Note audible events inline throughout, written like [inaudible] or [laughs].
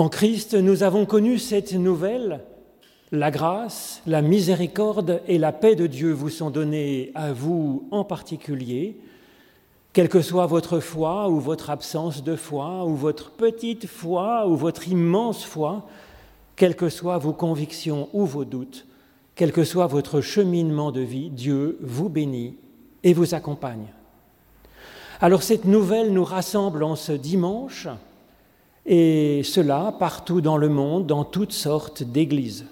En Christ, nous avons connu cette nouvelle. La grâce, la miséricorde et la paix de Dieu vous sont données à vous en particulier, quelle que soit votre foi ou votre absence de foi, ou votre petite foi ou votre immense foi, quelles que soient vos convictions ou vos doutes, quel que soit votre cheminement de vie, Dieu vous bénit et vous accompagne. Alors cette nouvelle nous rassemble en ce dimanche, et cela partout dans le monde, dans toutes sortes d'églises.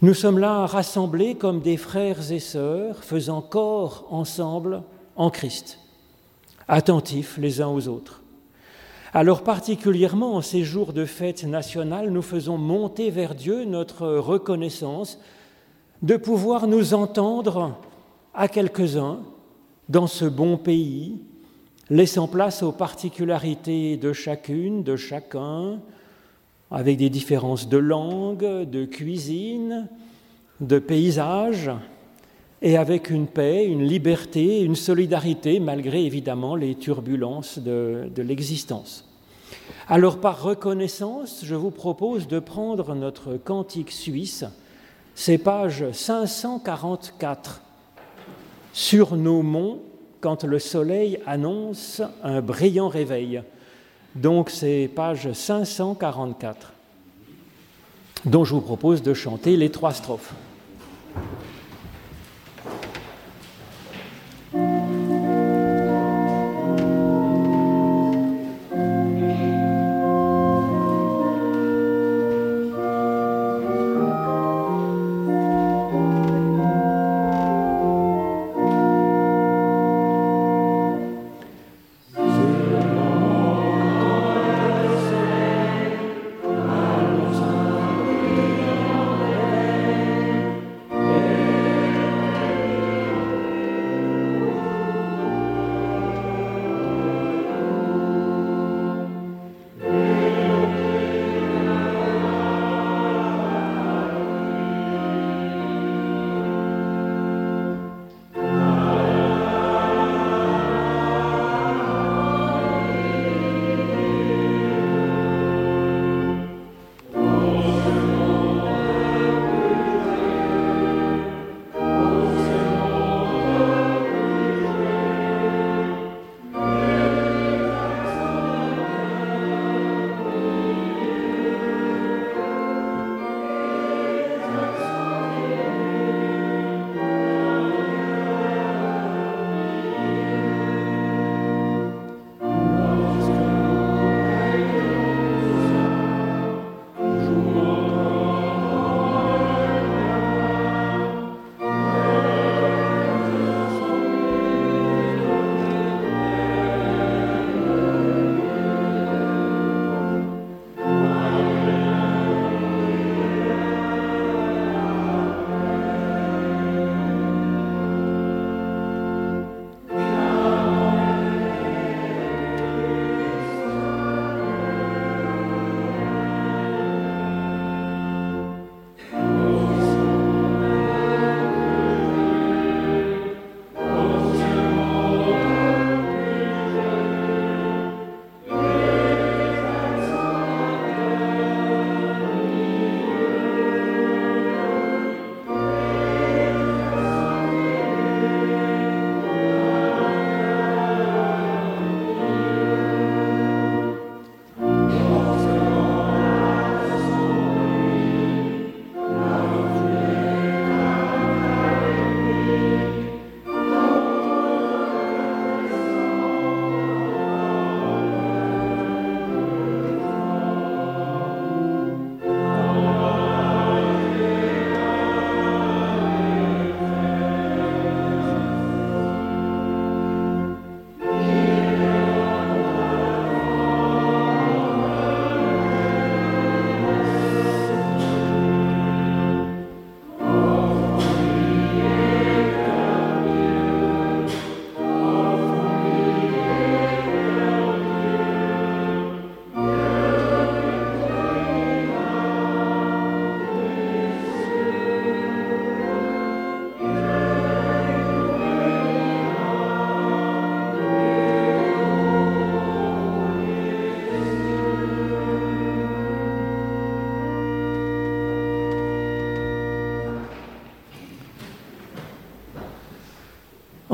Nous sommes là rassemblés comme des frères et sœurs, faisant corps ensemble en Christ, attentifs les uns aux autres. Alors particulièrement en ces jours de fête nationale, nous faisons monter vers Dieu notre reconnaissance de pouvoir nous entendre à quelques-uns dans ce bon pays laissant place aux particularités de chacune, de chacun, avec des différences de langue, de cuisine, de paysage, et avec une paix, une liberté, une solidarité, malgré évidemment les turbulences de, de l'existence. Alors par reconnaissance, je vous propose de prendre notre cantique suisse, c'est page 544, sur nos monts quand le soleil annonce un brillant réveil. Donc c'est page 544, dont je vous propose de chanter les trois strophes.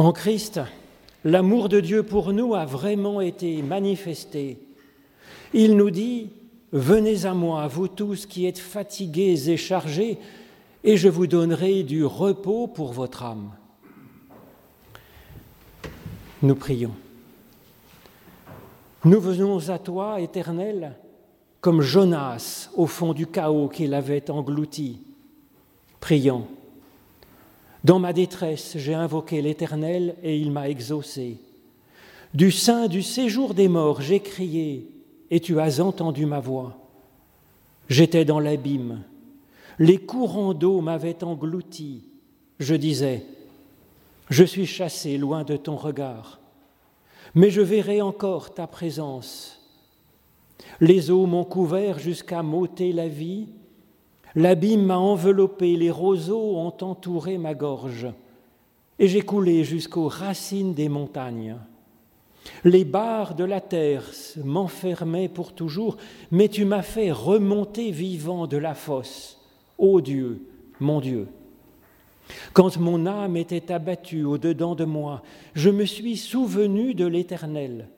En Christ, l'amour de Dieu pour nous a vraiment été manifesté. Il nous dit, Venez à moi, vous tous qui êtes fatigués et chargés, et je vous donnerai du repos pour votre âme. Nous prions. Nous venons à toi, Éternel, comme Jonas au fond du chaos qu'il avait englouti. Prions. Dans ma détresse, j'ai invoqué l'Éternel et il m'a exaucé. Du sein du séjour des morts, j'ai crié et tu as entendu ma voix. J'étais dans l'abîme. Les courants d'eau m'avaient englouti. Je disais, je suis chassé loin de ton regard, mais je verrai encore ta présence. Les eaux m'ont couvert jusqu'à m'ôter la vie L'abîme m'a enveloppé, les roseaux ont entouré ma gorge, et j'ai coulé jusqu'aux racines des montagnes. Les barres de la terre m'enfermaient pour toujours, mais tu m'as fait remonter vivant de la fosse. Ô Dieu, mon Dieu. Quand mon âme était abattue au-dedans de moi, je me suis souvenu de l'Éternel.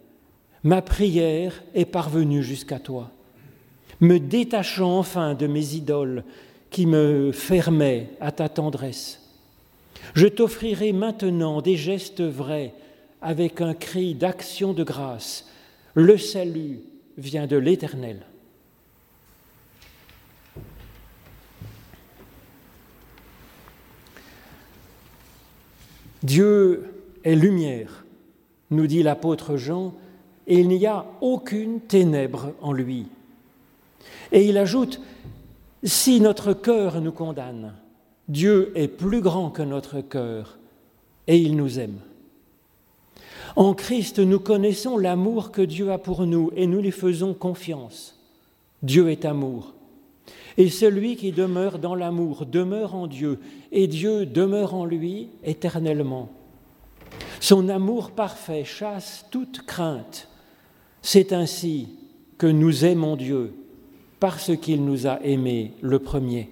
Ma prière est parvenue jusqu'à toi me détachant enfin de mes idoles qui me fermaient à ta tendresse. Je t'offrirai maintenant des gestes vrais avec un cri d'action de grâce. Le salut vient de l'Éternel. Dieu est lumière, nous dit l'apôtre Jean, et il n'y a aucune ténèbre en lui. Et il ajoute, si notre cœur nous condamne, Dieu est plus grand que notre cœur et il nous aime. En Christ, nous connaissons l'amour que Dieu a pour nous et nous lui faisons confiance. Dieu est amour. Et celui qui demeure dans l'amour demeure en Dieu, et Dieu demeure en lui éternellement. Son amour parfait chasse toute crainte. C'est ainsi que nous aimons Dieu parce qu'il nous a aimés le premier.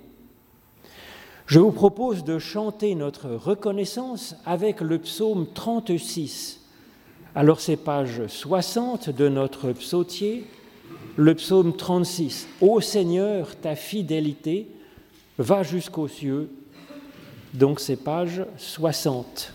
Je vous propose de chanter notre reconnaissance avec le psaume 36. Alors c'est page 60 de notre psautier, le psaume 36. Ô Seigneur, ta fidélité va jusqu'aux cieux. Donc c'est page 60.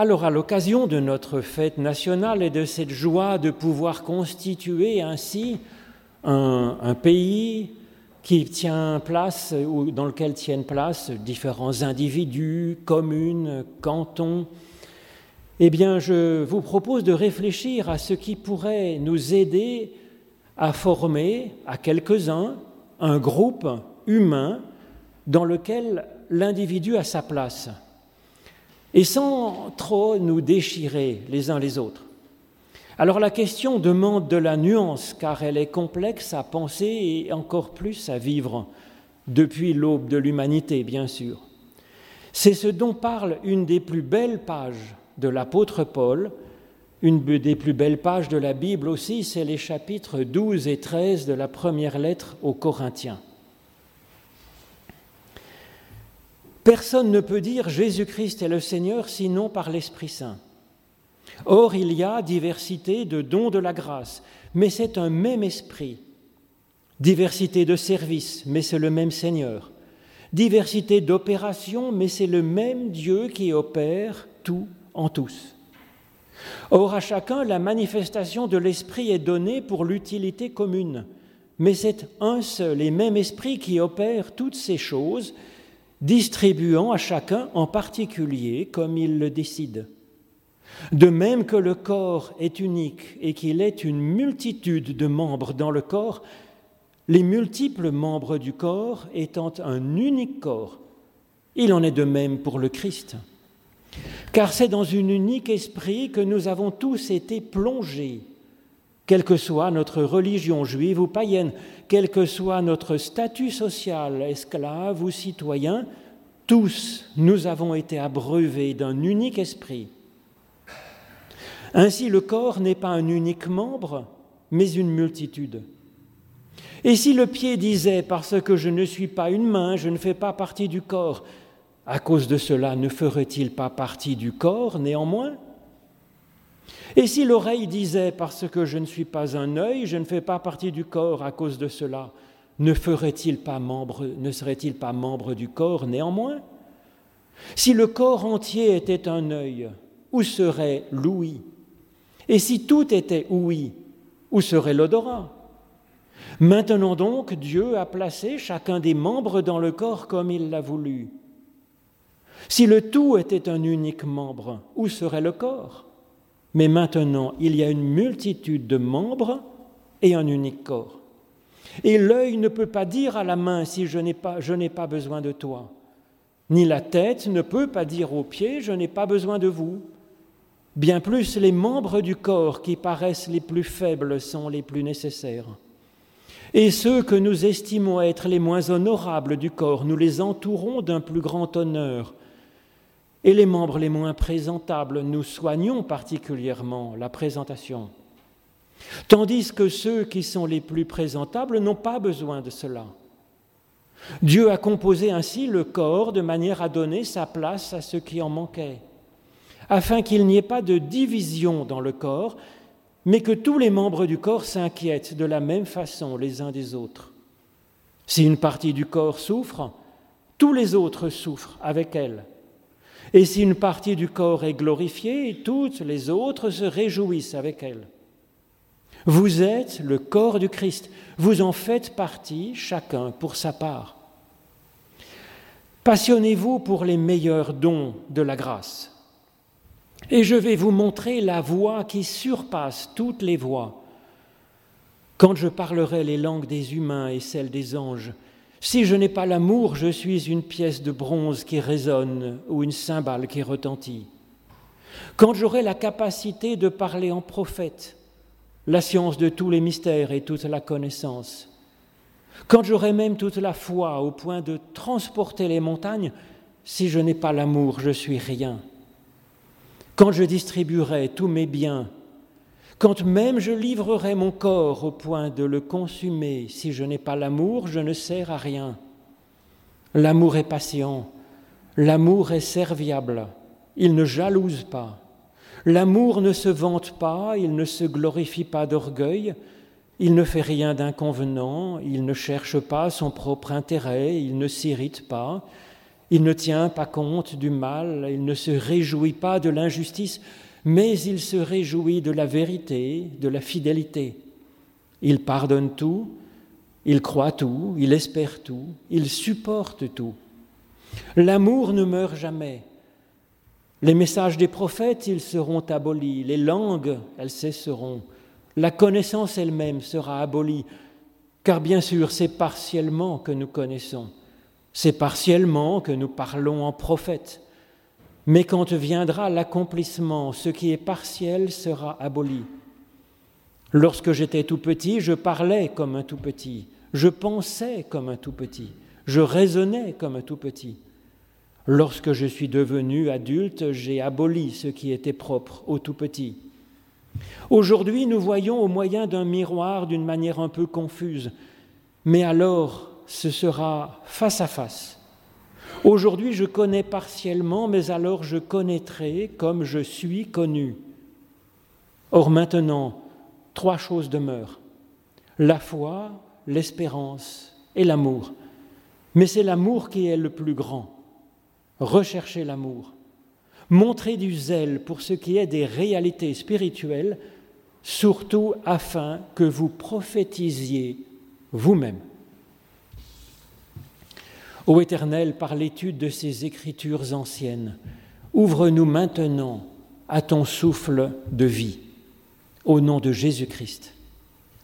Alors, à l'occasion de notre fête nationale et de cette joie de pouvoir constituer ainsi un, pays qui tient place, ou dans lequel tiennent place différents individus, communes, cantons, eh bien, je vous propose de réfléchir à ce qui pourrait nous aider à former, à quelques-uns, un groupe humain dans lequel l'individu a sa place et sans trop nous déchirer les uns les autres. Alors la question demande de la nuance car elle est complexe à penser et encore plus à vivre depuis l'aube de l'humanité, bien sûr. C'est ce dont parle une des plus belles pages de l'apôtre Paul, une des plus belles pages de la Bible aussi, c'est les chapitres 12 et 13 de la première lettre aux Corinthiens. Personne ne peut dire Jésus-Christ est le Seigneur sinon par l'Esprit Saint. Or, il y a diversité de dons de la grâce, mais c'est un même esprit. Diversité de services, mais c'est le même Seigneur. Diversité d'opérations, mais c'est le même Dieu qui opère tout en tous. Or, à chacun, la manifestation de l'Esprit est donnée pour l'utilité commune, mais c'est un seul et même Esprit qui opère toutes ces choses distribuant à chacun en particulier comme il le décide. De même que le corps est unique et qu'il est une multitude de membres dans le corps, les multiples membres du corps étant un unique corps, il en est de même pour le Christ. Car c'est dans un unique esprit que nous avons tous été plongés, quelle que soit notre religion juive ou païenne, quel que soit notre statut social, esclave ou citoyen, tous nous avons été abreuvés d'un unique esprit. Ainsi le corps n'est pas un unique membre, mais une multitude. Et si le pied disait, parce que je ne suis pas une main, je ne fais pas partie du corps, à cause de cela ne ferait-il pas partie du corps néanmoins? Et si l'oreille disait, parce que je ne suis pas un œil, je ne fais pas partie du corps à cause de cela, ne ferait-il pas membre, ne serait-il pas membre du corps néanmoins? Si le corps entier était un œil, où serait l'ouïe? Et si tout était ouïe, où serait l'odorat? Maintenant donc, Dieu a placé chacun des membres dans le corps comme il l'a voulu. Si le tout était un unique membre, où serait le corps? Mais maintenant, il y a une multitude de membres et un unique corps. Et l'œil ne peut pas dire à la main si je n'ai pas, pas besoin de toi. Ni la tête ne peut pas dire aux pieds je n'ai pas besoin de vous. Bien plus, les membres du corps qui paraissent les plus faibles sont les plus nécessaires. Et ceux que nous estimons être les moins honorables du corps, nous les entourons d'un plus grand honneur et les membres les moins présentables, nous soignons particulièrement la présentation. Tandis que ceux qui sont les plus présentables n'ont pas besoin de cela. Dieu a composé ainsi le corps de manière à donner sa place à ceux qui en manquaient, afin qu'il n'y ait pas de division dans le corps, mais que tous les membres du corps s'inquiètent de la même façon les uns des autres. Si une partie du corps souffre, tous les autres souffrent avec elle. Et si une partie du corps est glorifiée, toutes les autres se réjouissent avec elle. Vous êtes le corps du Christ, vous en faites partie, chacun pour sa part. Passionnez-vous pour les meilleurs dons de la grâce. Et je vais vous montrer la voie qui surpasse toutes les voies. Quand je parlerai les langues des humains et celles des anges, si je n'ai pas l'amour, je suis une pièce de bronze qui résonne ou une cymbale qui retentit. Quand j'aurai la capacité de parler en prophète, la science de tous les mystères et toute la connaissance, quand j'aurai même toute la foi au point de transporter les montagnes, si je n'ai pas l'amour, je suis rien. Quand je distribuerai tous mes biens quand même je livrerai mon corps au point de le consumer, si je n'ai pas l'amour, je ne sers à rien. L'amour est patient, l'amour est serviable, il ne jalouse pas. L'amour ne se vante pas, il ne se glorifie pas d'orgueil, il ne fait rien d'inconvenant, il ne cherche pas son propre intérêt, il ne s'irrite pas, Il ne tient pas compte du mal, il ne se réjouit pas de l'injustice, mais il se réjouit de la vérité, de la fidélité. Il pardonne tout, il croit tout, il espère tout, il supporte tout. L'amour ne meurt jamais. Les messages des prophètes, ils seront abolis. Les langues, elles cesseront. La connaissance elle-même sera abolie. Car bien sûr, c'est partiellement que nous connaissons. C'est partiellement que nous parlons en prophète. Mais quand viendra l'accomplissement, ce qui est partiel sera aboli. Lorsque j'étais tout petit, je parlais comme un tout petit, je pensais comme un tout petit, je raisonnais comme un tout petit. Lorsque je suis devenu adulte, j'ai aboli ce qui était propre au tout petit. Aujourd'hui, nous voyons au moyen d'un miroir d'une manière un peu confuse, mais alors ce sera face à face. Aujourd'hui, je connais partiellement, mais alors je connaîtrai comme je suis connu. Or maintenant, trois choses demeurent. La foi, l'espérance et l'amour. Mais c'est l'amour qui est le plus grand recherchez l'amour, montrez du zèle pour ce qui est des réalités spirituelles, surtout afin que vous prophétisiez vous-même. Ô Éternel, par l'étude de ces écritures anciennes, ouvre-nous maintenant à ton souffle de vie. Au nom de Jésus-Christ.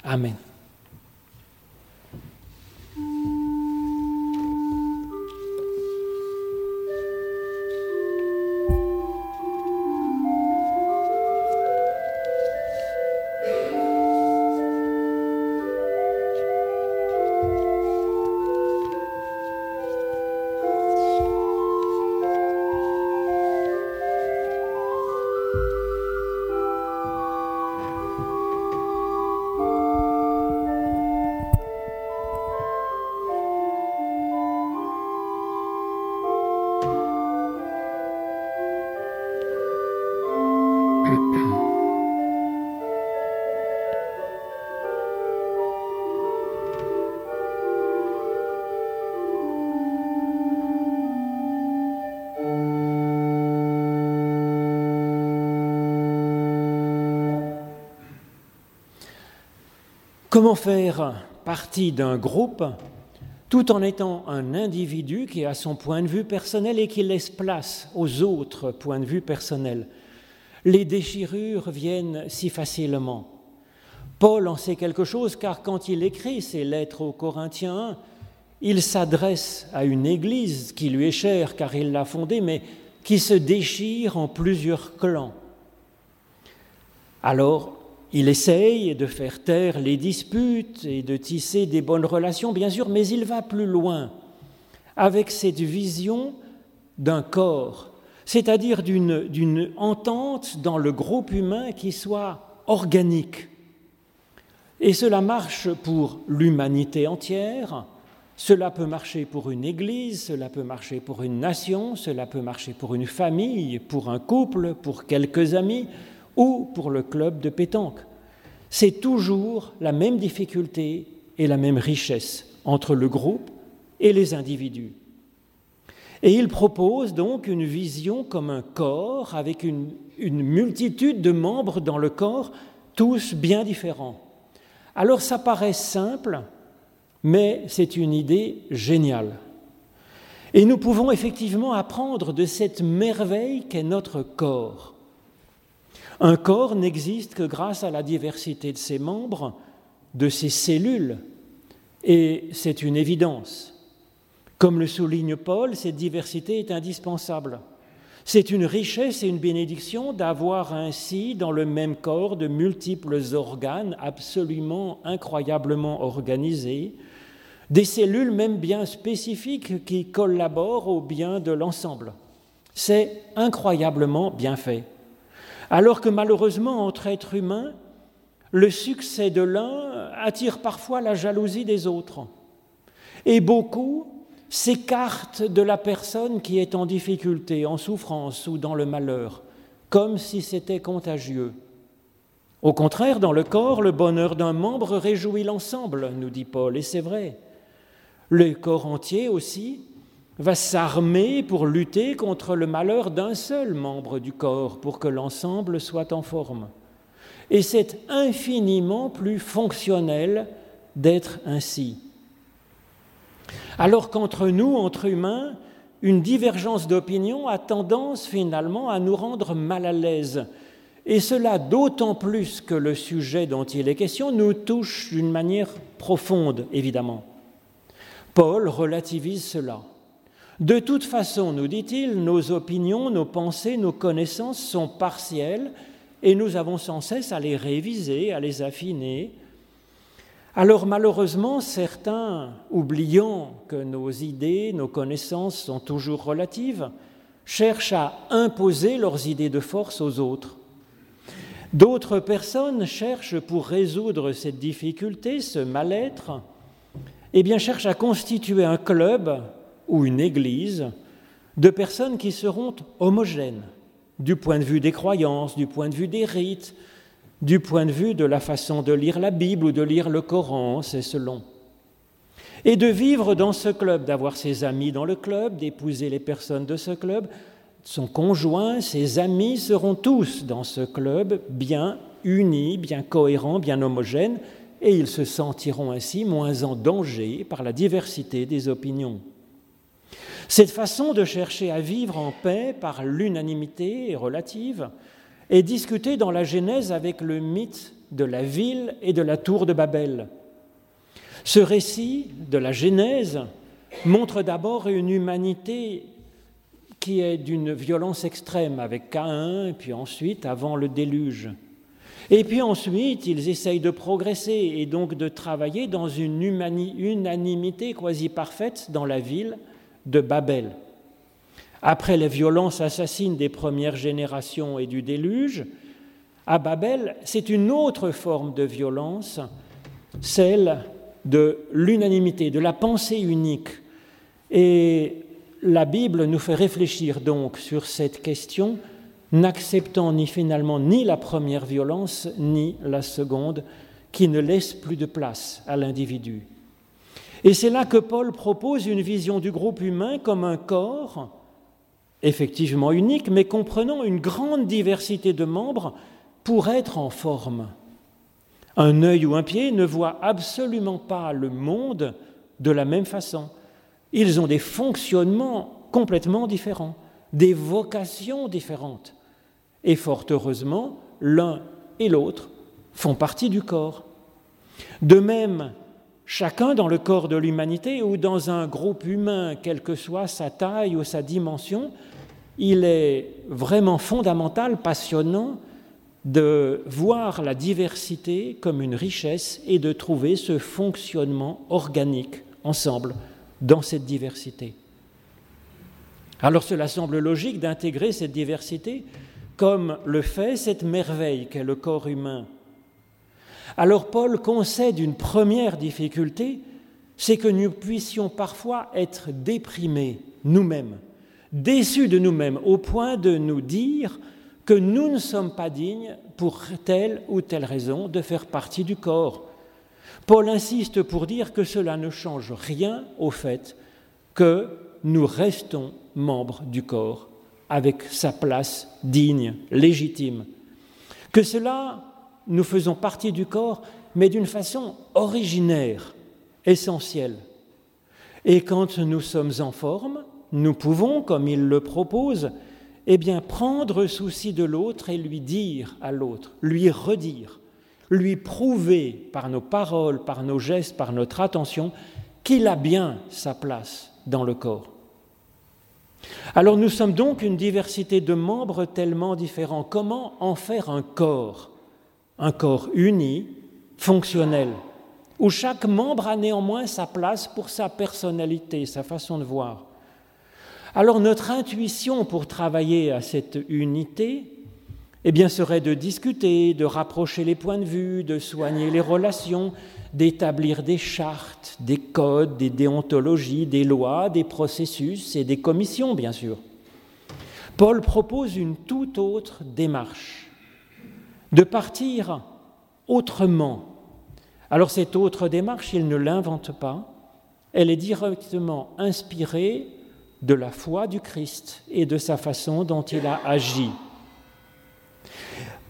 Amen. Comment faire partie d'un groupe tout en étant un individu qui a son point de vue personnel et qui laisse place aux autres points de vue personnels? Les déchirures viennent si facilement. Paul en sait quelque chose car quand il écrit ses lettres aux Corinthiens, il s'adresse à une église qui lui est chère car il l'a fondée, mais qui se déchire en plusieurs clans. Alors, il essaye de faire taire les disputes et de tisser des bonnes relations, bien sûr, mais il va plus loin avec cette vision d'un corps, c'est-à-dire d'une entente dans le groupe humain qui soit organique. Et cela marche pour l'humanité entière, cela peut marcher pour une église, cela peut marcher pour une nation, cela peut marcher pour une famille, pour un couple, pour quelques amis, ou pour le club de pétanque. C'est toujours la même difficulté et la même richesse entre le groupe et les individus. Et il propose donc une vision comme un corps avec une, multitude de membres dans le corps, tous bien différents. Alors ça paraît simple, mais c'est une idée géniale. Et nous pouvons effectivement apprendre de cette merveille qu'est notre corps. Un corps n'existe que grâce à la diversité de ses membres, de ses cellules, et c'est une évidence. Comme le souligne Paul, cette diversité est indispensable. C'est une richesse et une bénédiction d'avoir ainsi dans le même corps de multiples organes absolument incroyablement organisés, des cellules même bien spécifiques qui collaborent au bien de l'ensemble. C'est incroyablement bien fait. Alors que malheureusement, entre êtres humains, le succès de l'un attire parfois la jalousie des autres. Et beaucoup s'écartent de la personne qui est en difficulté, en souffrance ou dans le malheur, comme si c'était contagieux. Au contraire, dans le corps, le bonheur d'un membre réjouit l'ensemble, nous dit Paul, et c'est vrai. Le corps entier aussi va s'armer pour lutter contre le malheur d'un seul membre du corps, pour que l'ensemble soit en forme. Et c'est infiniment plus fonctionnel d'être ainsi. Alors qu'entre nous, entre humains, une divergence d'opinion a tendance finalement à nous rendre mal à l'aise. Et cela d'autant plus que le sujet dont il est question nous touche d'une manière profonde, évidemment. Paul relativise cela. De toute façon, nous dit-il, nos opinions, nos pensées, nos connaissances sont partielles et nous avons sans cesse à les réviser, à les affiner. Alors malheureusement, certains, oubliant que nos idées, nos connaissances sont toujours relatives, cherchent à imposer leurs idées de force aux autres. D'autres personnes cherchent, pour résoudre cette difficulté, ce mal-être, eh bien cherchent à constituer un club ou une église de personnes qui seront homogènes du point de vue des croyances, du point de vue des rites, du point de vue de la façon de lire la Bible ou de lire le Coran, c'est selon. Et de vivre dans ce club, d'avoir ses amis dans le club, d'épouser les personnes de ce club, son conjoint, ses amis seront tous dans ce club bien unis, bien cohérents, bien homogènes, et ils se sentiront ainsi moins en danger par la diversité des opinions. Cette façon de chercher à vivre en paix par l'unanimité relative est discutée dans la Genèse avec le mythe de la ville et de la tour de Babel. Ce récit de la Genèse montre d'abord une humanité qui est d'une violence extrême avec Caïn, et puis ensuite avant le déluge. Et puis ensuite, ils essayent de progresser et donc de travailler dans une unanimité quasi parfaite dans la ville de Babel. Après les violences assassines des premières générations et du déluge, à Babel, c'est une autre forme de violence, celle de l'unanimité, de la pensée unique. Et la Bible nous fait réfléchir donc sur cette question, n'acceptant ni finalement ni la première violence ni la seconde, qui ne laisse plus de place à l'individu. Et c'est là que Paul propose une vision du groupe humain comme un corps, effectivement unique, mais comprenant une grande diversité de membres pour être en forme. Un œil ou un pied ne voit absolument pas le monde de la même façon. Ils ont des fonctionnements complètement différents, des vocations différentes. Et fort heureusement, l'un et l'autre font partie du corps. De même, Chacun dans le corps de l'humanité ou dans un groupe humain, quelle que soit sa taille ou sa dimension, il est vraiment fondamental, passionnant de voir la diversité comme une richesse et de trouver ce fonctionnement organique ensemble dans cette diversité. Alors cela semble logique d'intégrer cette diversité comme le fait cette merveille qu'est le corps humain alors Paul concède une première difficulté, c'est que nous puissions parfois être déprimés nous-mêmes, déçus de nous-mêmes, au point de nous dire que nous ne sommes pas dignes, pour telle ou telle raison, de faire partie du corps. Paul insiste pour dire que cela ne change rien au fait que nous restons membres du corps, avec sa place digne, légitime. Que cela nous faisons partie du corps, mais d'une façon originaire, essentielle. Et quand nous sommes en forme, nous pouvons, comme il le propose, eh bien prendre souci de l'autre et lui dire à l'autre, lui redire, lui prouver par nos paroles, par nos gestes, par notre attention, qu'il a bien sa place dans le corps. Alors nous sommes donc une diversité de membres tellement différents. Comment en faire un corps? Un corps uni, fonctionnel, où chaque membre a néanmoins sa place pour sa personnalité, sa façon de voir. Alors notre intuition pour travailler à cette unité, eh bien, serait de discuter, de rapprocher les points de vue, de soigner les relations, d'établir des chartes, des codes, des déontologies, des lois, des processus et des commissions, bien sûr. Paul propose une toute autre démarche de partir autrement. Alors cette autre démarche, il ne l'invente pas, elle est directement inspirée de la foi du Christ et de sa façon dont il a agi.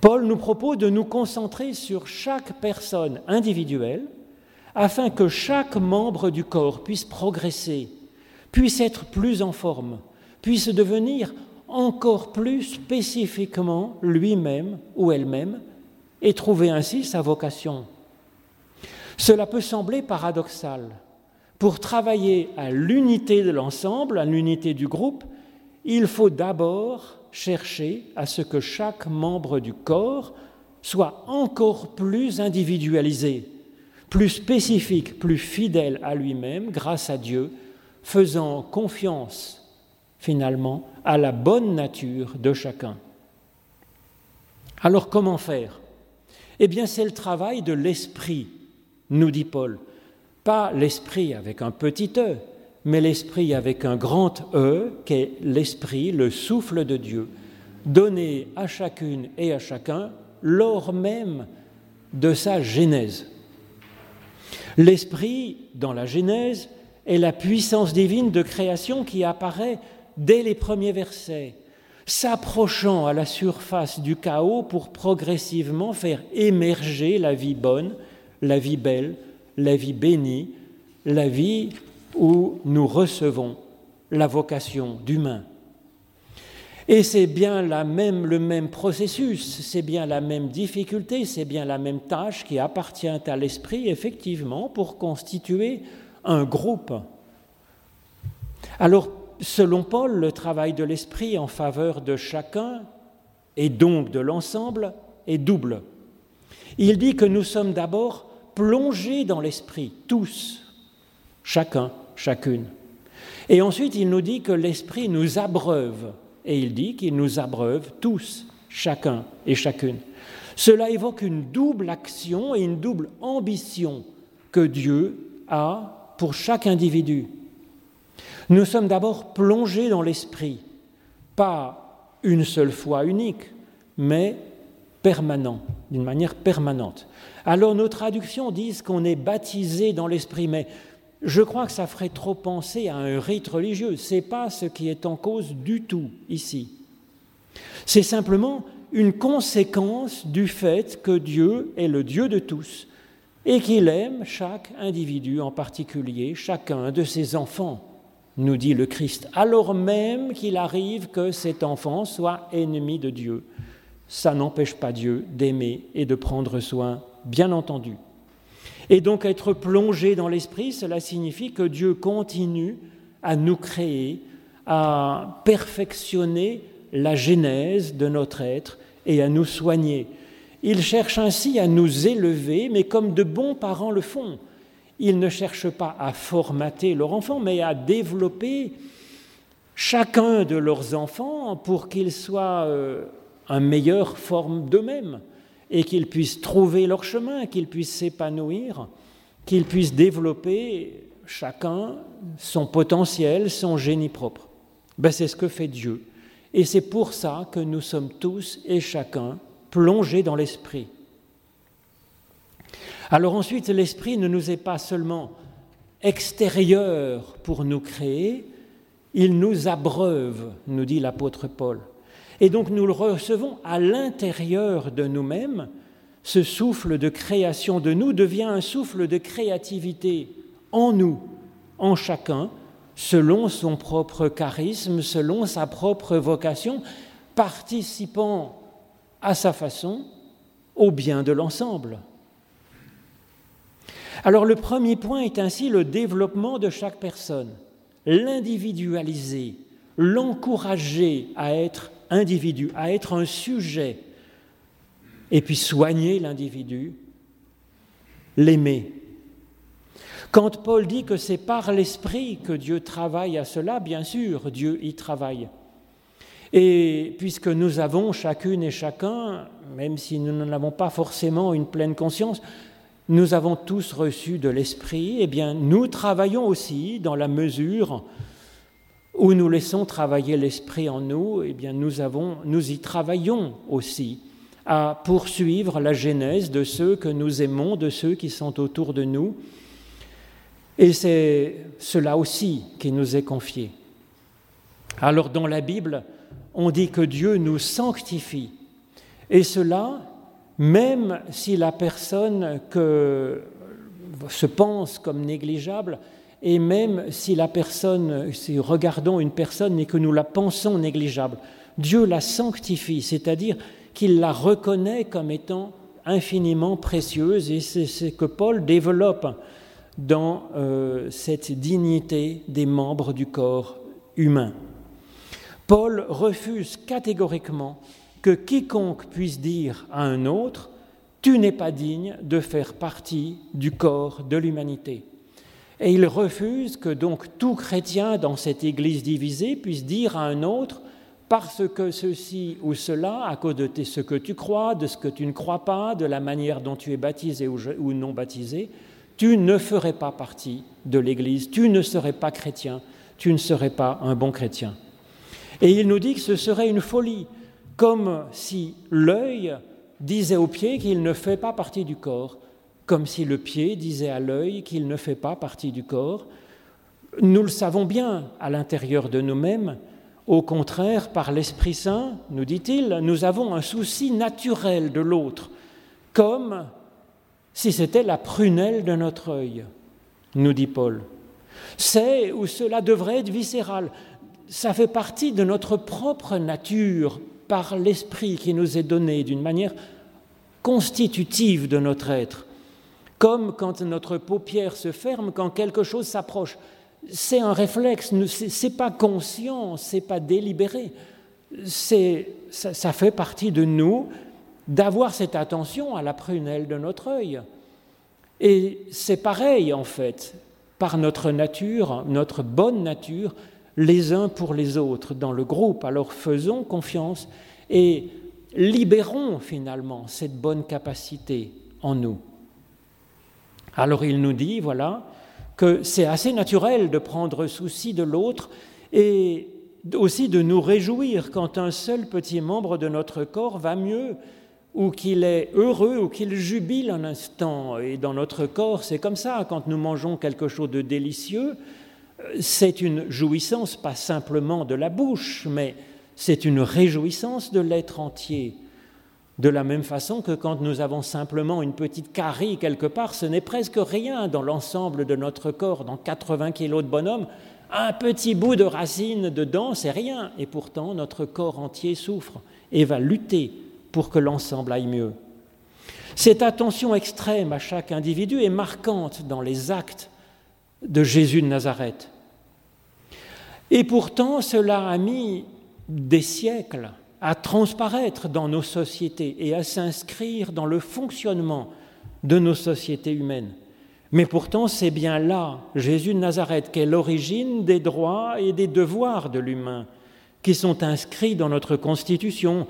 Paul nous propose de nous concentrer sur chaque personne individuelle afin que chaque membre du corps puisse progresser, puisse être plus en forme, puisse devenir encore plus spécifiquement lui-même ou elle-même et trouver ainsi sa vocation. Cela peut sembler paradoxal. Pour travailler à l'unité de l'ensemble, à l'unité du groupe, il faut d'abord chercher à ce que chaque membre du corps soit encore plus individualisé, plus spécifique, plus fidèle à lui-même grâce à Dieu, faisant confiance finalement à la bonne nature de chacun. Alors comment faire? Eh bien c'est le travail de l'esprit, nous dit Paul. Pas l'esprit avec un petit e, mais l'esprit avec un grand E, qui est l'esprit, le souffle de Dieu, donné à chacune et à chacun lors même de sa Genèse. L'esprit, dans la Genèse, est la puissance divine de création qui apparaît dès les premiers versets, s'approchant à la surface du chaos pour progressivement faire émerger la vie bonne, la vie belle, la vie bénie, la vie où nous recevons la vocation d'humain. Et c'est bien la même, le même processus, c'est bien la même difficulté, c'est bien la même tâche qui appartient à l'esprit, effectivement, pour constituer un groupe. Alors, selon Paul, le travail de l'esprit en faveur de chacun, et donc de l'ensemble, est double. Il dit que nous sommes d'abord plongés dans l'esprit, tous, chacun, chacune. Et ensuite, il nous dit que l'esprit nous abreuve, et il dit qu'il nous abreuve tous, chacun et chacune. Cela évoque une double action et une double ambition que Dieu a pour chaque individu. Nous sommes d'abord plongés dans l'esprit, pas une seule fois unique, mais permanent, d'une manière permanente. Alors nos traductions disent qu'on est baptisé dans l'esprit, mais je crois que ça ferait trop penser à un rite religieux. Ce n'est pas ce qui est en cause du tout ici. C'est simplement une conséquence du fait que Dieu est le Dieu de tous et qu'il aime chaque individu en particulier, chacun de ses enfants nous dit le Christ, alors même qu'il arrive que cet enfant soit ennemi de Dieu. Ça n'empêche pas Dieu d'aimer et de prendre soin, bien entendu. Et donc être plongé dans l'esprit, cela signifie que Dieu continue à nous créer, à perfectionner la genèse de notre être et à nous soigner. Il cherche ainsi à nous élever, mais comme de bons parents le font. Ils ne cherchent pas à formater leur enfant, mais à développer chacun de leurs enfants pour qu'ils soient euh, en meilleure forme d'eux-mêmes et qu'ils puissent trouver leur chemin, qu'ils puissent s'épanouir, qu'ils puissent développer chacun son potentiel, son génie propre. Ben, c'est ce que fait Dieu. Et c'est pour ça que nous sommes tous et chacun plongés dans l'esprit. Alors ensuite, l'esprit ne nous est pas seulement extérieur pour nous créer, il nous abreuve, nous dit l'apôtre Paul. Et donc nous le recevons à l'intérieur de nous-mêmes. Ce souffle de création de nous devient un souffle de créativité en nous, en chacun, selon son propre charisme, selon sa propre vocation, participant à sa façon au bien de l'ensemble. Alors le premier point est ainsi le développement de chaque personne, l'individualiser, l'encourager à être individu, à être un sujet, et puis soigner l'individu, l'aimer. Quand Paul dit que c'est par l'Esprit que Dieu travaille à cela, bien sûr, Dieu y travaille. Et puisque nous avons chacune et chacun, même si nous n'en avons pas forcément une pleine conscience, nous avons tous reçu de l'Esprit, eh bien, nous travaillons aussi dans la mesure où nous laissons travailler l'Esprit en nous, eh bien, nous, avons, nous y travaillons aussi à poursuivre la genèse de ceux que nous aimons, de ceux qui sont autour de nous. Et c'est cela aussi qui nous est confié. Alors dans la Bible, on dit que Dieu nous sanctifie. Et cela, même si la personne se pense comme négligeable, et même si la personne, si regardons une personne et que nous la pensons négligeable, Dieu la sanctifie, c'est-à-dire qu'il la reconnaît comme étant infiniment précieuse, et c'est ce que Paul développe dans euh, cette dignité des membres du corps humain. Paul refuse catégoriquement que quiconque puisse dire à un autre Tu n'es pas digne de faire partie du corps de l'humanité. Et il refuse que donc tout chrétien dans cette Église divisée puisse dire à un autre parce que ceci ou cela, à cause de ce que tu crois, de ce que tu ne crois pas, de la manière dont tu es baptisé ou non baptisé, tu ne ferais pas partie de l'Église, tu ne serais pas chrétien, tu ne serais pas un bon chrétien. Et il nous dit que ce serait une folie, comme si l'œil disait au pied qu'il ne fait pas partie du corps, comme si le pied disait à l'œil qu'il ne fait pas partie du corps. Nous le savons bien à l'intérieur de nous-mêmes. Au contraire, par l'Esprit Saint, nous dit-il, nous avons un souci naturel de l'autre, comme si c'était la prunelle de notre œil, nous dit Paul. C'est ou cela devrait être viscéral ça fait partie de notre propre nature par l'esprit qui nous est donné d'une manière constitutive de notre être. Comme quand notre paupière se ferme, quand quelque chose s'approche. C'est un réflexe, ce n'est pas conscient, ce n'est pas délibéré. Ça, ça fait partie de nous d'avoir cette attention à la prunelle de notre œil. Et c'est pareil en fait, par notre nature, notre bonne nature, les uns pour les autres dans le groupe. Alors faisons confiance et libérons finalement cette bonne capacité en nous. Alors il nous dit, voilà, que c'est assez naturel de prendre souci de l'autre et aussi de nous réjouir quand un seul petit membre de notre corps va mieux ou qu'il est heureux ou qu'il jubile un instant. Et dans notre corps, c'est comme ça, quand nous mangeons quelque chose de délicieux, c'est une jouissance pas simplement de la bouche, mais c'est une réjouissance de l'être entier. De la même façon que quand nous avons simplement une petite carie quelque part, ce n'est presque rien dans l'ensemble de notre corps, dans 80 kilos de bonhomme, un petit bout de racine dedans, c'est rien, et pourtant notre corps entier souffre et va lutter pour que l'ensemble aille mieux. Cette attention extrême à chaque individu est marquante dans les actes de Jésus de Nazareth. Et pourtant, cela a mis des siècles à transparaître dans nos sociétés et à s'inscrire dans le fonctionnement de nos sociétés humaines. Mais pourtant, c'est bien là, Jésus de Nazareth, qu'est l'origine des droits et des devoirs de l'humain, qui sont inscrits dans notre Constitution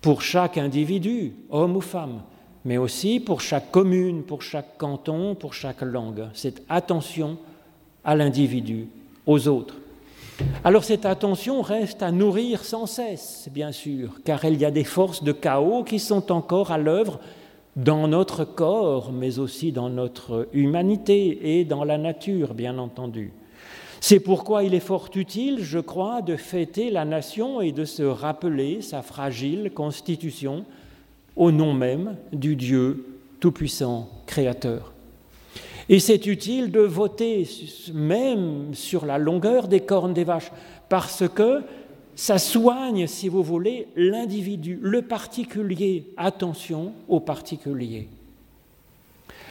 pour chaque individu, homme ou femme, mais aussi pour chaque commune, pour chaque canton, pour chaque langue. Cette attention à l'individu, aux autres. Alors cette attention reste à nourrir sans cesse, bien sûr, car il y a des forces de chaos qui sont encore à l'œuvre dans notre corps, mais aussi dans notre humanité et dans la nature, bien entendu. C'est pourquoi il est fort utile, je crois, de fêter la nation et de se rappeler sa fragile constitution au nom même du Dieu Tout-Puissant, Créateur. Et c'est utile de voter même sur la longueur des cornes des vaches, parce que ça soigne, si vous voulez, l'individu, le particulier. Attention au particulier.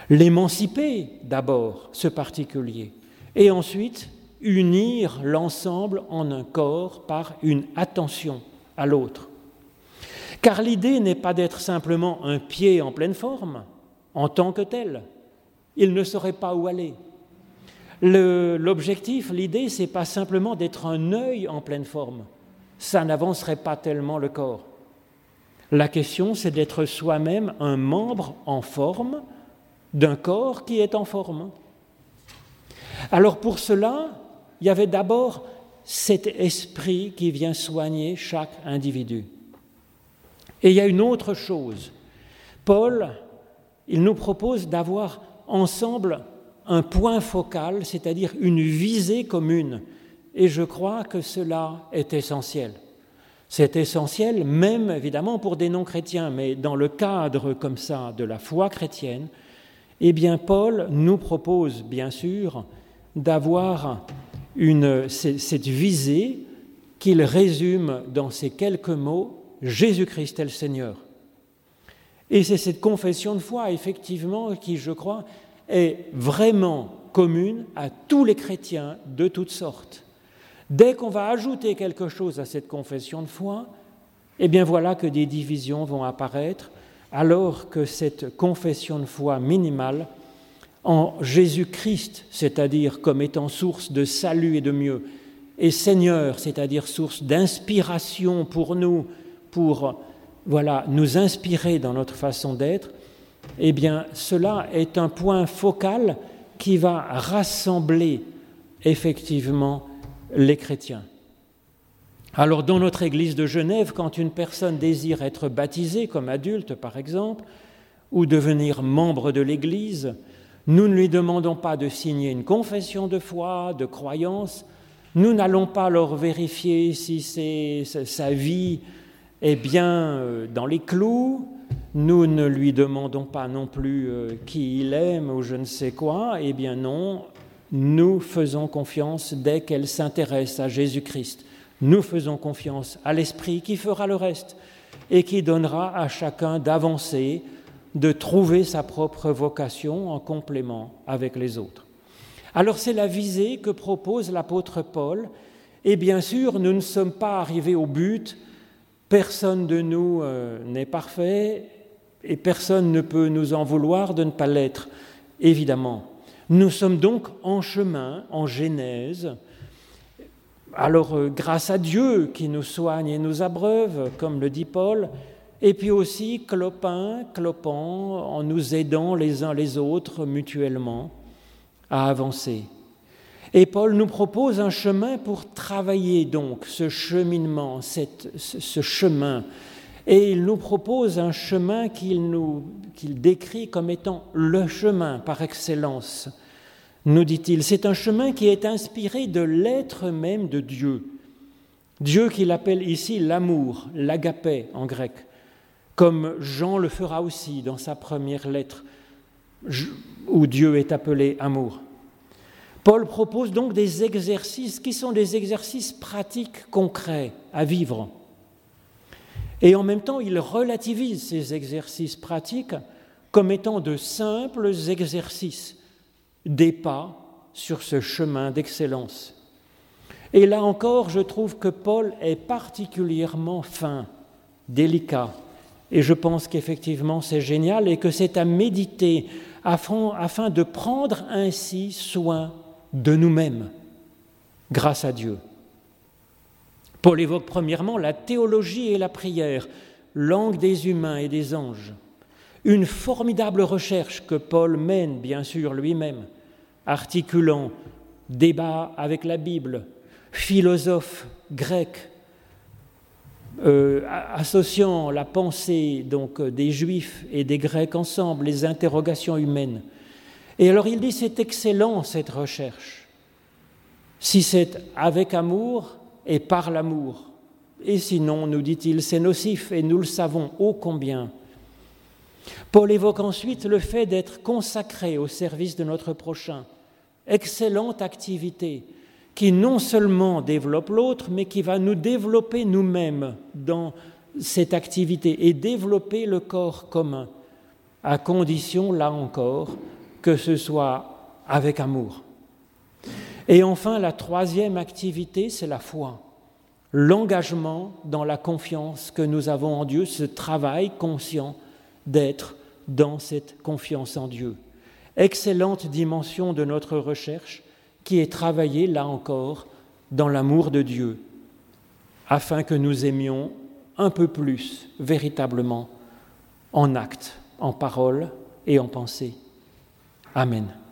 L'émanciper d'abord, ce particulier, et ensuite unir l'ensemble en un corps par une attention à l'autre. Car l'idée n'est pas d'être simplement un pied en pleine forme, en tant que tel. Il ne saurait pas où aller. L'objectif, l'idée, c'est pas simplement d'être un œil en pleine forme. Ça n'avancerait pas tellement le corps. La question, c'est d'être soi-même un membre en forme d'un corps qui est en forme. Alors pour cela, il y avait d'abord cet esprit qui vient soigner chaque individu. Et il y a une autre chose. Paul, il nous propose d'avoir ensemble un point focal, c'est-à-dire une visée commune, Et je crois que cela est essentiel. C'est essentiel même évidemment pour des non-chrétiens, mais dans le cadre comme ça de la foi chrétienne, eh bien Paul nous propose bien sûr d'avoir cette visée qu'il résume dans ces quelques mots Jésus-Christ est le Seigneur. Et c'est cette confession de foi, effectivement, qui, je crois, est vraiment commune à tous les chrétiens de toutes sortes. Dès qu'on va ajouter quelque chose à cette confession de foi, eh bien voilà que des divisions vont apparaître, alors que cette confession de foi minimale en Jésus-Christ, c'est-à-dire comme étant source de salut et de mieux, et Seigneur, c'est-à-dire source d'inspiration pour nous, pour voilà, nous inspirer dans notre façon d'être, eh bien cela est un point focal qui va rassembler effectivement les chrétiens. Alors dans notre Église de Genève, quand une personne désire être baptisée comme adulte par exemple, ou devenir membre de l'Église, nous ne lui demandons pas de signer une confession de foi, de croyance, nous n'allons pas leur vérifier si sa vie est bien euh, dans les clous, nous ne lui demandons pas non plus euh, qui il aime ou je ne sais quoi, eh bien non, nous faisons confiance dès qu'elle s'intéresse à Jésus-Christ. Nous faisons confiance à l'Esprit qui fera le reste et qui donnera à chacun d'avancer de trouver sa propre vocation en complément avec les autres. Alors c'est la visée que propose l'apôtre Paul, et bien sûr, nous ne sommes pas arrivés au but, personne de nous euh, n'est parfait, et personne ne peut nous en vouloir de ne pas l'être, évidemment. Nous sommes donc en chemin, en Genèse, alors euh, grâce à Dieu qui nous soigne et nous abreuve, comme le dit Paul, et puis aussi clopin, clopant, en nous aidant les uns les autres mutuellement à avancer. Et Paul nous propose un chemin pour travailler donc ce cheminement, ce chemin. Et il nous propose un chemin qu'il décrit comme étant le chemin par excellence. Nous dit-il, c'est un chemin qui est inspiré de l'être même de Dieu. Dieu qu'il appelle ici l'amour, l'agapé en grec comme Jean le fera aussi dans sa première lettre, où Dieu est appelé amour. Paul propose donc des exercices qui sont des exercices pratiques, concrets, à vivre. Et en même temps, il relativise ces exercices pratiques comme étant de simples exercices, des pas sur ce chemin d'excellence. Et là encore, je trouve que Paul est particulièrement fin, délicat, et je pense qu'effectivement c'est génial et que c'est à méditer afin, de prendre ainsi soin de nous-mêmes grâce à Dieu. Paul évoque premièrement la théologie et la prière, langue des humains et des anges. Une formidable recherche que Paul mène, bien sûr, lui-même, articulant débat avec la Bible, philosophe grec, euh, associant la pensée donc des Juifs et des Grecs ensemble, les interrogations humaines. Et alors il dit c'est excellent cette recherche, si c'est avec amour et par l'amour. Et sinon, nous dit-il, c'est nocif et nous le savons ô combien. Paul évoque ensuite le fait d'être consacré au service de notre prochain. Excellente activité qui non seulement développe l'autre, mais qui va nous développer nous-mêmes dans cette activité et développer le corps commun, à condition, là encore, que ce soit avec amour. Et enfin, la troisième activité, c'est la foi, l'engagement dans la confiance que nous avons en Dieu, ce travail conscient d'être dans cette confiance en Dieu. Excellente dimension de notre recherche qui est travaillé, là encore, dans l'amour de Dieu, afin que nous aimions un peu plus véritablement en acte, en parole et en pensée. Amen.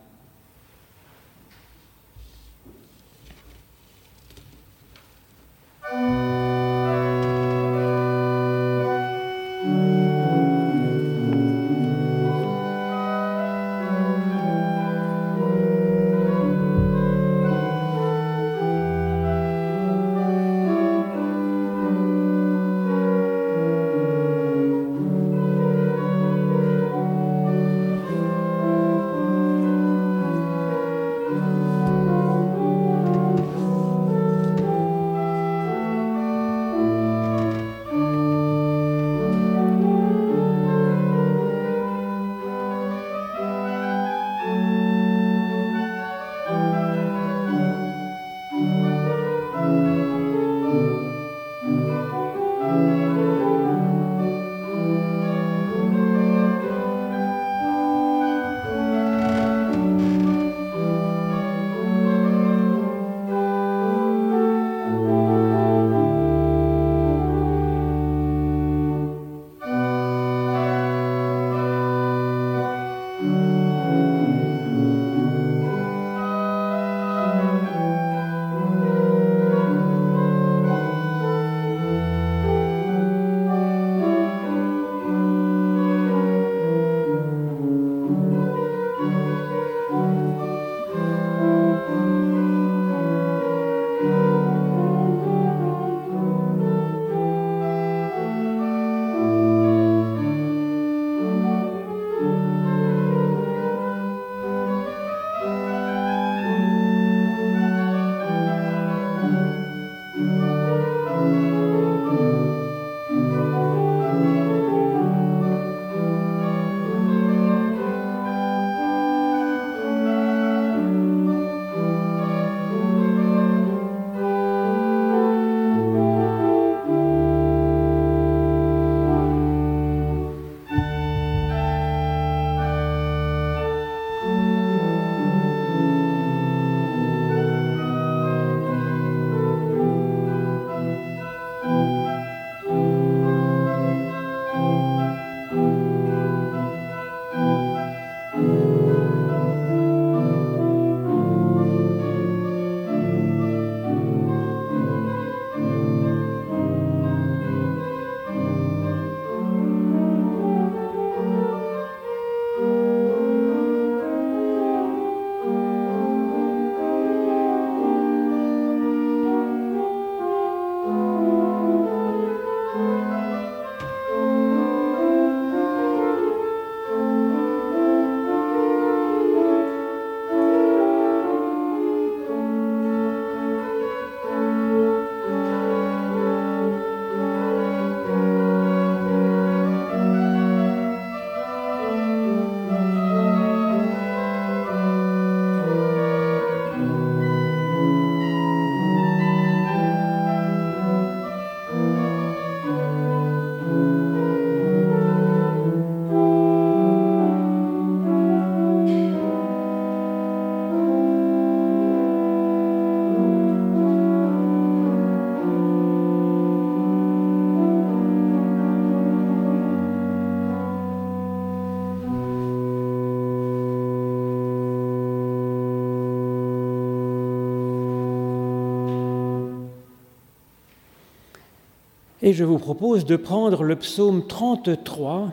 Et je vous propose de prendre le psaume 33,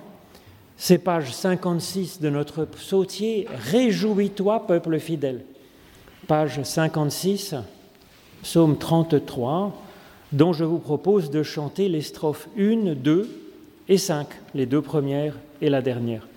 c'est page 56 de notre psautier, Réjouis-toi, peuple fidèle. Page 56, psaume 33, dont je vous propose de chanter les strophes 1, 2 et 5, les deux premières et la dernière.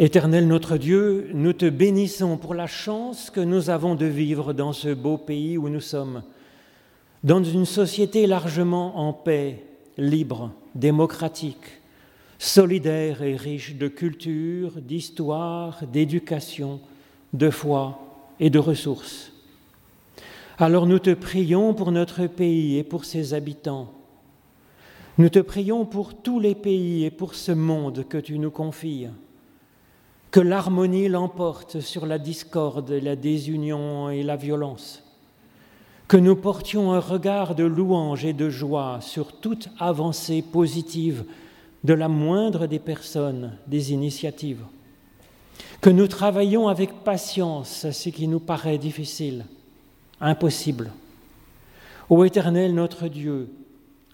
Éternel notre Dieu, nous te bénissons pour la chance que nous avons de vivre dans ce beau pays où nous sommes, dans une société largement en paix, libre, démocratique, solidaire et riche de culture, d'histoire, d'éducation, de foi et de ressources. Alors nous te prions pour notre pays et pour ses habitants. Nous te prions pour tous les pays et pour ce monde que tu nous confies que l'harmonie l'emporte sur la discorde, la désunion et la violence, que nous portions un regard de louange et de joie sur toute avancée positive de la moindre des personnes, des initiatives, que nous travaillions avec patience à ce qui nous paraît difficile, impossible. Ô Éternel notre Dieu,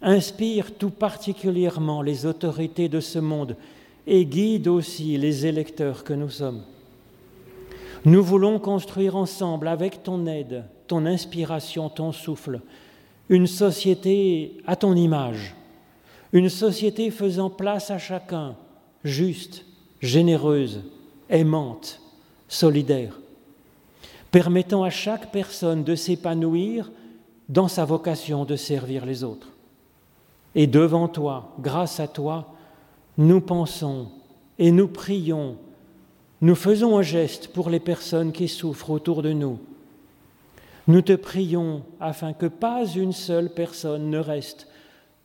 inspire tout particulièrement les autorités de ce monde et guide aussi les électeurs que nous sommes. Nous voulons construire ensemble, avec ton aide, ton inspiration, ton souffle, une société à ton image, une société faisant place à chacun, juste, généreuse, aimante, solidaire, permettant à chaque personne de s'épanouir dans sa vocation de servir les autres. Et devant toi, grâce à toi, nous pensons et nous prions, nous faisons un geste pour les personnes qui souffrent autour de nous. Nous te prions afin que pas une seule personne ne reste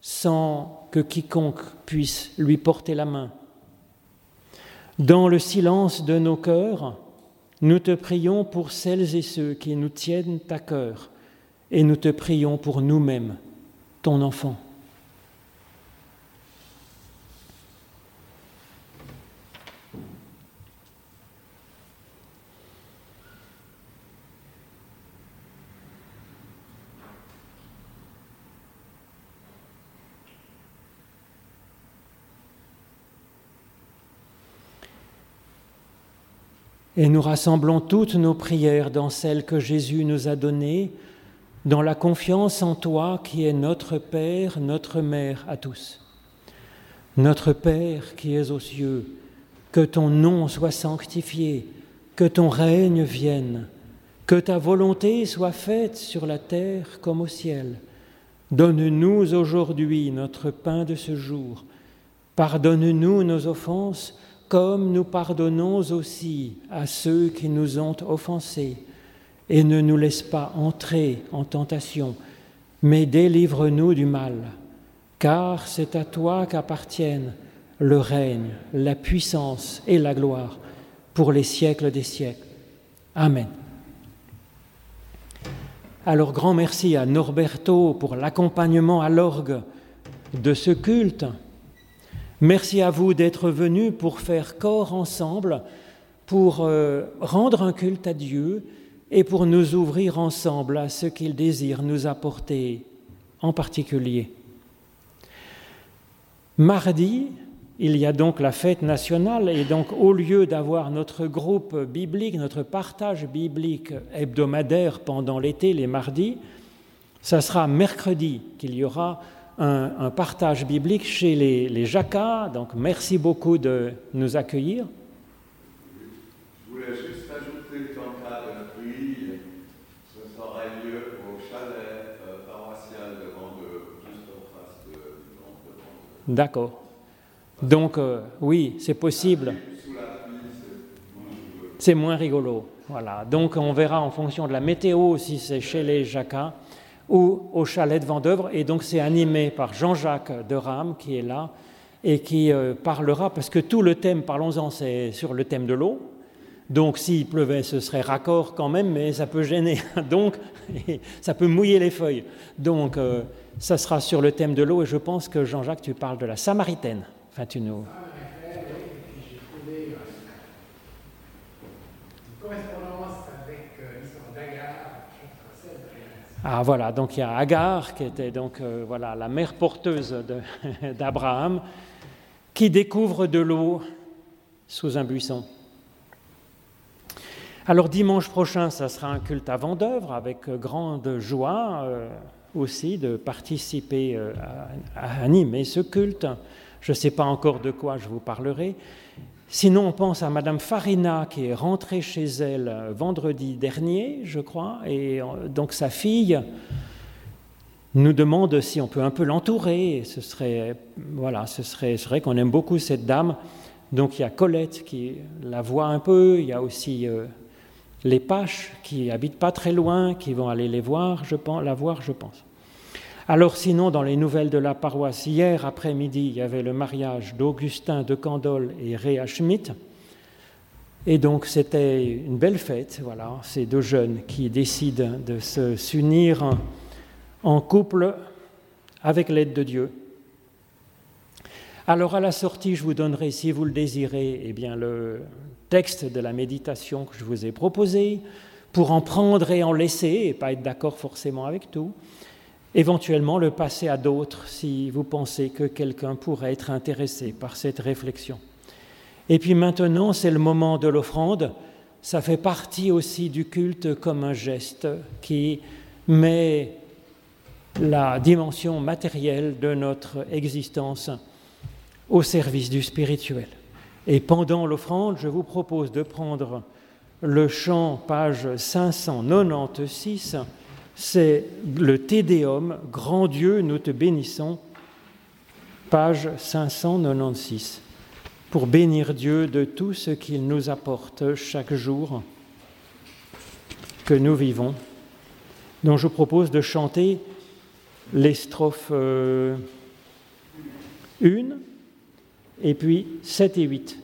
sans que quiconque puisse lui porter la main. Dans le silence de nos cœurs, nous te prions pour celles et ceux qui nous tiennent à cœur, et nous te prions pour nous-mêmes, ton enfant. Et nous rassemblons toutes nos prières dans celles que Jésus nous a données, dans la confiance en toi qui es notre Père, notre Mère à tous. Notre Père qui es aux cieux, que ton nom soit sanctifié, que ton règne vienne, que ta volonté soit faite sur la terre comme au ciel. Donne-nous aujourd'hui notre pain de ce jour. Pardonne-nous nos offenses comme nous pardonnons aussi à ceux qui nous ont offensés, et ne nous laisse pas entrer en tentation, mais délivre-nous du mal, car c'est à toi qu'appartiennent le règne, la puissance et la gloire pour les siècles des siècles. Amen. Alors grand merci à Norberto pour l'accompagnement à l'orgue de ce culte. Merci à vous d'être venus pour faire corps ensemble, pour euh, rendre un culte à Dieu et pour nous ouvrir ensemble à ce qu'il désire nous apporter en particulier. Mardi, il y a donc la fête nationale et donc au lieu d'avoir notre groupe biblique, notre partage biblique hebdomadaire pendant l'été, les mardis, ça sera mercredi qu'il y aura un, partage biblique chez les, les Jacquas. Donc merci beaucoup de nous accueillir. Je voulais juste ajouter qu'en cas de pluie, ce sera lieu au chalet euh, paroissial de Vendeux, juste en face de, de D'accord. Donc euh, oui, c'est possible. C'est moins rigolo. Voilà. Donc on verra en fonction de la météo si c'est chez les Jacquas ou au chalet de Vendœuvre. Et donc c'est animé par Jean-Jacques de Rame qui est là et qui euh, parlera, parce que tout le thème, parlons-en, c'est sur le thème de l'eau. Donc s'il pleuvait, ce serait raccord quand même, mais ça peut gêner. [laughs] Donc [laughs] ça peut mouiller les feuilles. Donc euh, ça sera sur le thème de l'eau et je pense que Jean-Jacques, tu parles de la Samaritaine. Enfin, tu nous... Ah voilà, donc il y a Agar qui était donc euh, voilà la mère porteuse [laughs] d'Abraham qui découvre de l'eau sous un buisson. Alors dimanche prochain, ça sera un culte à Vendœuvre avec grande joie euh, aussi de participer euh, à, animer ce culte. Je ne sais pas encore de quoi je vous parlerai. Sinon, on pense à Madame Farina qui est rentrée chez elle euh, vendredi dernier, je crois, et euh, donc sa fille nous demande si on peut un peu l'entourer. Ce serait, voilà, ce serait, vrai qu'on aime beaucoup cette dame. Donc il y a Colette qui la voit un peu, il y a aussi euh, les Paches qui habitent pas très loin, qui vont aller les voir, je pense, la voir, je pense. Alors sinon, dans les nouvelles de la paroisse, hier après-midi, il y avait le mariage d'Augustin de Candolle et Réa Schmidt. Et donc c'était une belle fête, voilà, ces deux jeunes qui décident de s'unir en couple avec l'aide de Dieu. Alors à la sortie, je vous donnerai, si vous le désirez, eh bien, le texte de la méditation que je vous ai proposé, pour en prendre et en laisser, et pas être d'accord forcément avec tout éventuellement le passer à d'autres si vous pensez que quelqu'un pourrait être intéressé par cette réflexion. Et puis maintenant, c'est le moment de l'offrande. Ça fait partie aussi du culte comme un geste qui met la dimension matérielle de notre existence au service du spirituel. Et pendant l'offrande, je vous propose de prendre le chant, page 596, c'est le Tédéum, grand Dieu, nous te bénissons. page 596, pour bénir Dieu de tout ce qu'il nous apporte chaque jour que nous vivons, dont je propose de chanter les strophes 1 euh, et puis 7 et 8.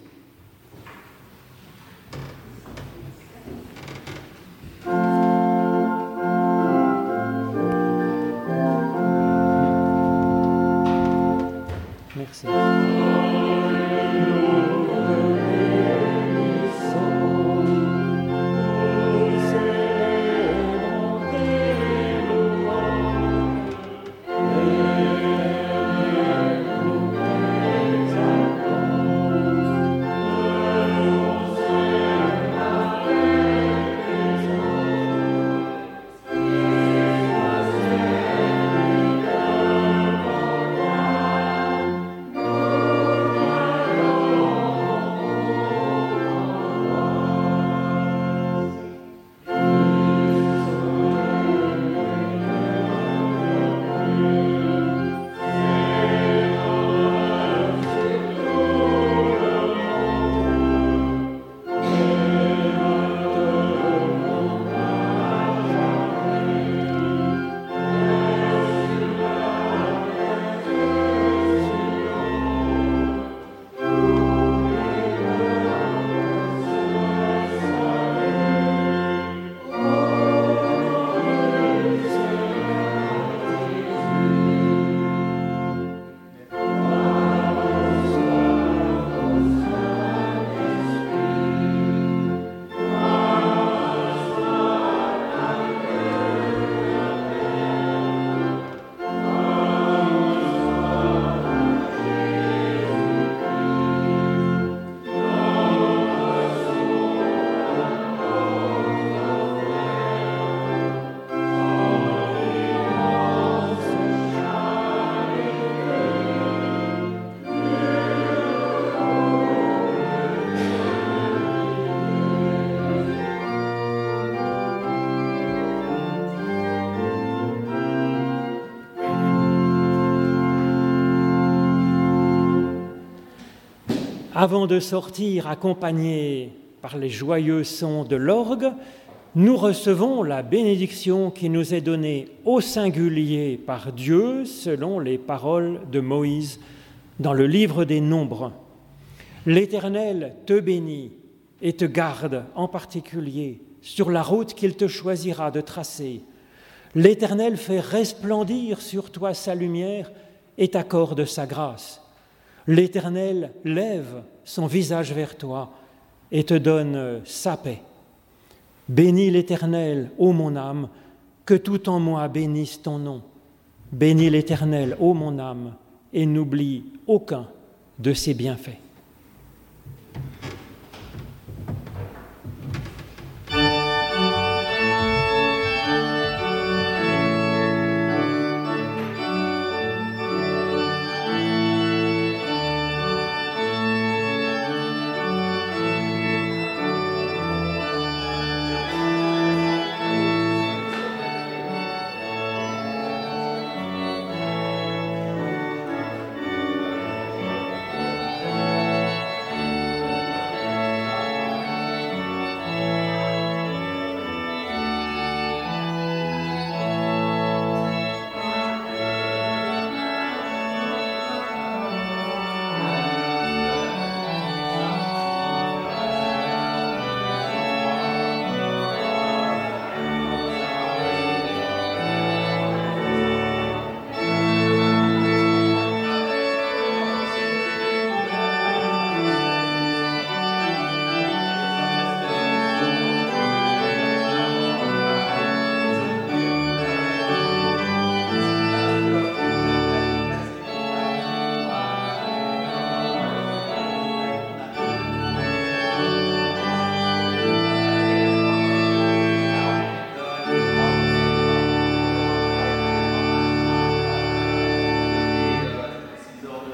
Avant de sortir accompagnés par les joyeux sons de l'orgue, nous recevons la bénédiction qui nous est donnée au singulier par Dieu selon les paroles de Moïse dans le livre des Nombres. L'Éternel te bénit et te garde en particulier sur la route qu'il te choisira de tracer. L'Éternel fait resplendir sur toi sa lumière et t'accorde sa grâce. L'Éternel lève son visage vers toi et te donne sa paix. Bénis l'Éternel, ô mon âme, que tout en moi bénisse ton nom. Bénis l'Éternel, ô mon âme, et n'oublie aucun de ses bienfaits.